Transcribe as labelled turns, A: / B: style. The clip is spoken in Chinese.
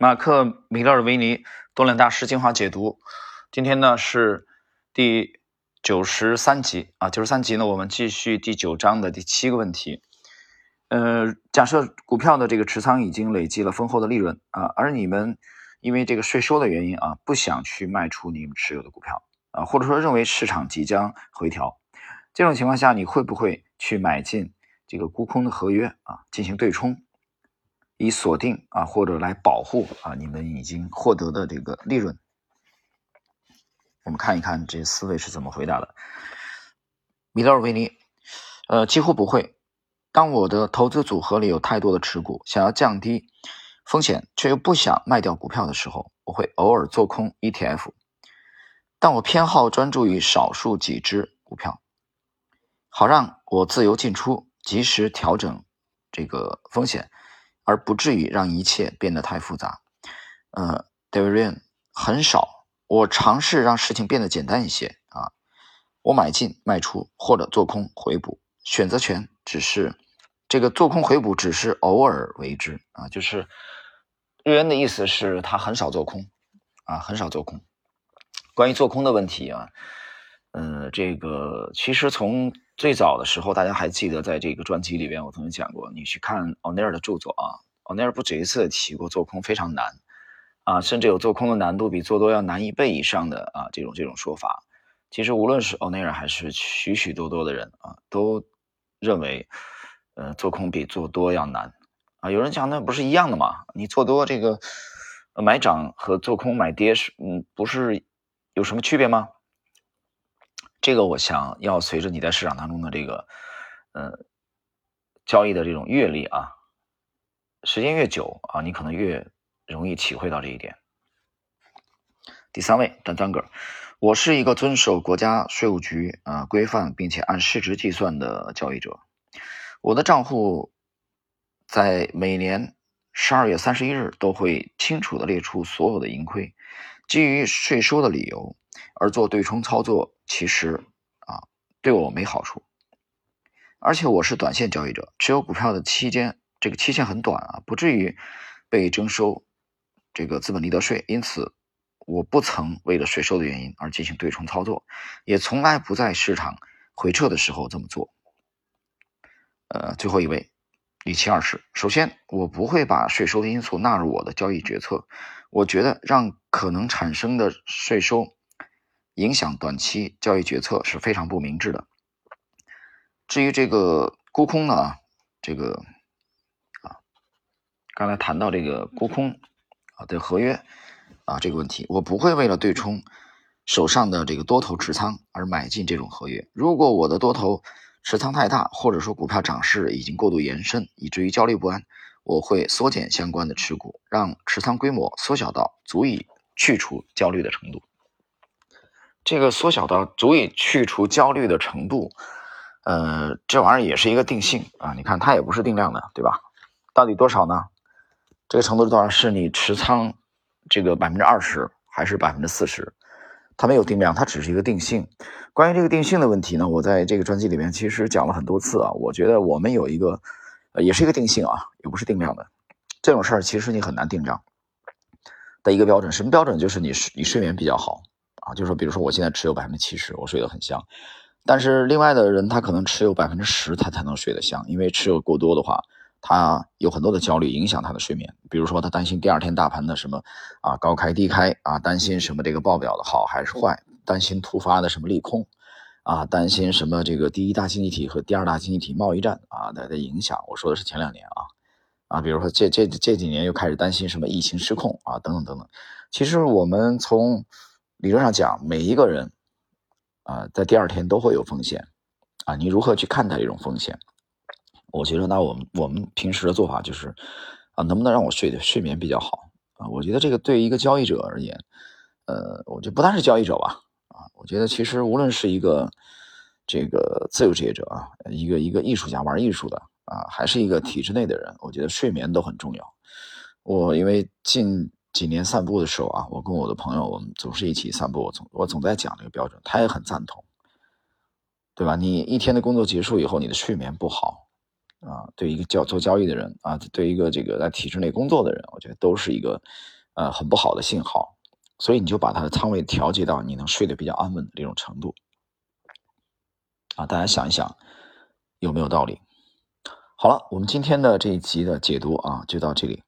A: 马克·米勒尔维尼多伦大师精华解读，今天呢是第九十三集啊，九十三集呢，我们继续第九章的第七个问题。呃，假设股票的这个持仓已经累积了丰厚的利润啊，而你们因为这个税收的原因啊，不想去卖出你们持有的股票啊，或者说认为市场即将回调，这种情况下，你会不会去买进这个沽空的合约啊，进行对冲？以锁定啊，或者来保护啊，你们已经获得的这个利润。我们看一看这四位是怎么回答的。米勒尔维尼，呃，几乎不会。当我的投资组合里有太多的持股，想要降低风险，却又不想卖掉股票的时候，我会偶尔做空 ETF。但我偏好专注于少数几只股票，好让我自由进出，及时调整这个风险。而不至于让一切变得太复杂。呃，David，很少，我尝试让事情变得简单一些啊。我买进、卖出或者做空回补，选择权只是这个做空回补只是偶尔为之啊。就是日元的意思是他很少做空啊，很少做空。关于做空的问题啊，呃，这个其实从最早的时候，大家还记得，在这个专辑里边，我曾经讲过，你去看奥尼尔的著作啊，奥尼尔不止一次提过做空非常难啊，甚至有做空的难度比做多要难一倍以上的啊这种这种说法。其实无论是奥尼尔还是许许多多的人啊，都认为，呃，做空比做多要难啊。有人讲那不是一样的吗？你做多这个买涨和做空买跌是嗯，不是有什么区别吗？这个我想要随着你在市场当中的这个，呃，交易的这种阅历啊，时间越久啊，你可能越容易体会到这一点。第三位，丹丹哥，我是一个遵守国家税务局啊规范并且按市值计算的交易者，我的账户在每年十二月三十一日都会清楚的列出所有的盈亏，基于税收的理由而做对冲操作。其实啊，对我没好处，而且我是短线交易者，持有股票的期间，这个期限很短啊，不至于被征收这个资本利得税。因此，我不曾为了税收的原因而进行对冲操作，也从来不在市场回撤的时候这么做。呃，最后一位李奇二世，首先，我不会把税收的因素纳入我的交易决策。我觉得让可能产生的税收。影响短期交易决策是非常不明智的。至于这个沽空呢，这个，刚才谈到这个沽空啊的合约啊这个问题，我不会为了对冲手上的这个多头持仓而买进这种合约。如果我的多头持仓太大，或者说股票涨势已经过度延伸，以至于焦虑不安，我会缩减相关的持股，让持仓规模缩小到足以去除焦虑的程度。这个缩小到足以去除焦虑的程度，呃，这玩意儿也是一个定性啊。你看它也不是定量的，对吧？到底多少呢？这个程度是多少？是你持仓这个百分之二十还是百分之四十？它没有定量，它只是一个定性。关于这个定性的问题呢，我在这个专辑里面其实讲了很多次啊。我觉得我们有一个，也是一个定性啊，也不是定量的。这种事儿其实你很难定账的一个标准，什么标准？就是你睡你睡眠比较好。啊，就是说，比如说，我现在持有百分之七十，我睡得很香，但是另外的人他可能持有百分之十，他才能睡得香，因为持有过多的话，他有很多的焦虑，影响他的睡眠。比如说，他担心第二天大盘的什么啊高开低开啊，担心什么这个报表的好还是坏，担心突发的什么利空啊，担心什么这个第一大经济体和第二大经济体贸易战啊的的影响。我说的是前两年啊啊，比如说这这这几年又开始担心什么疫情失控啊等等等等。其实我们从理论上讲，每一个人啊，在第二天都会有风险啊。你如何去看待这种风险？我觉得，那我们我们平时的做法就是啊，能不能让我睡睡眠比较好啊？我觉得这个对于一个交易者而言，呃，我觉得不单是交易者吧啊，我觉得其实无论是一个这个自由职业者啊，一个一个艺术家玩艺术的啊，还是一个体制内的人，我觉得睡眠都很重要。我因为近。几年散步的时候啊，我跟我的朋友，我们总是一起散步。我总我总在讲这个标准，他也很赞同，对吧？你一天的工作结束以后，你的睡眠不好，啊，对一个交做交易的人啊，对一个这个在体制内工作的人，我觉得都是一个呃很不好的信号。所以你就把他的仓位调节到你能睡得比较安稳的这种程度啊，大家想一想有没有道理？好了，我们今天的这一集的解读啊，就到这里。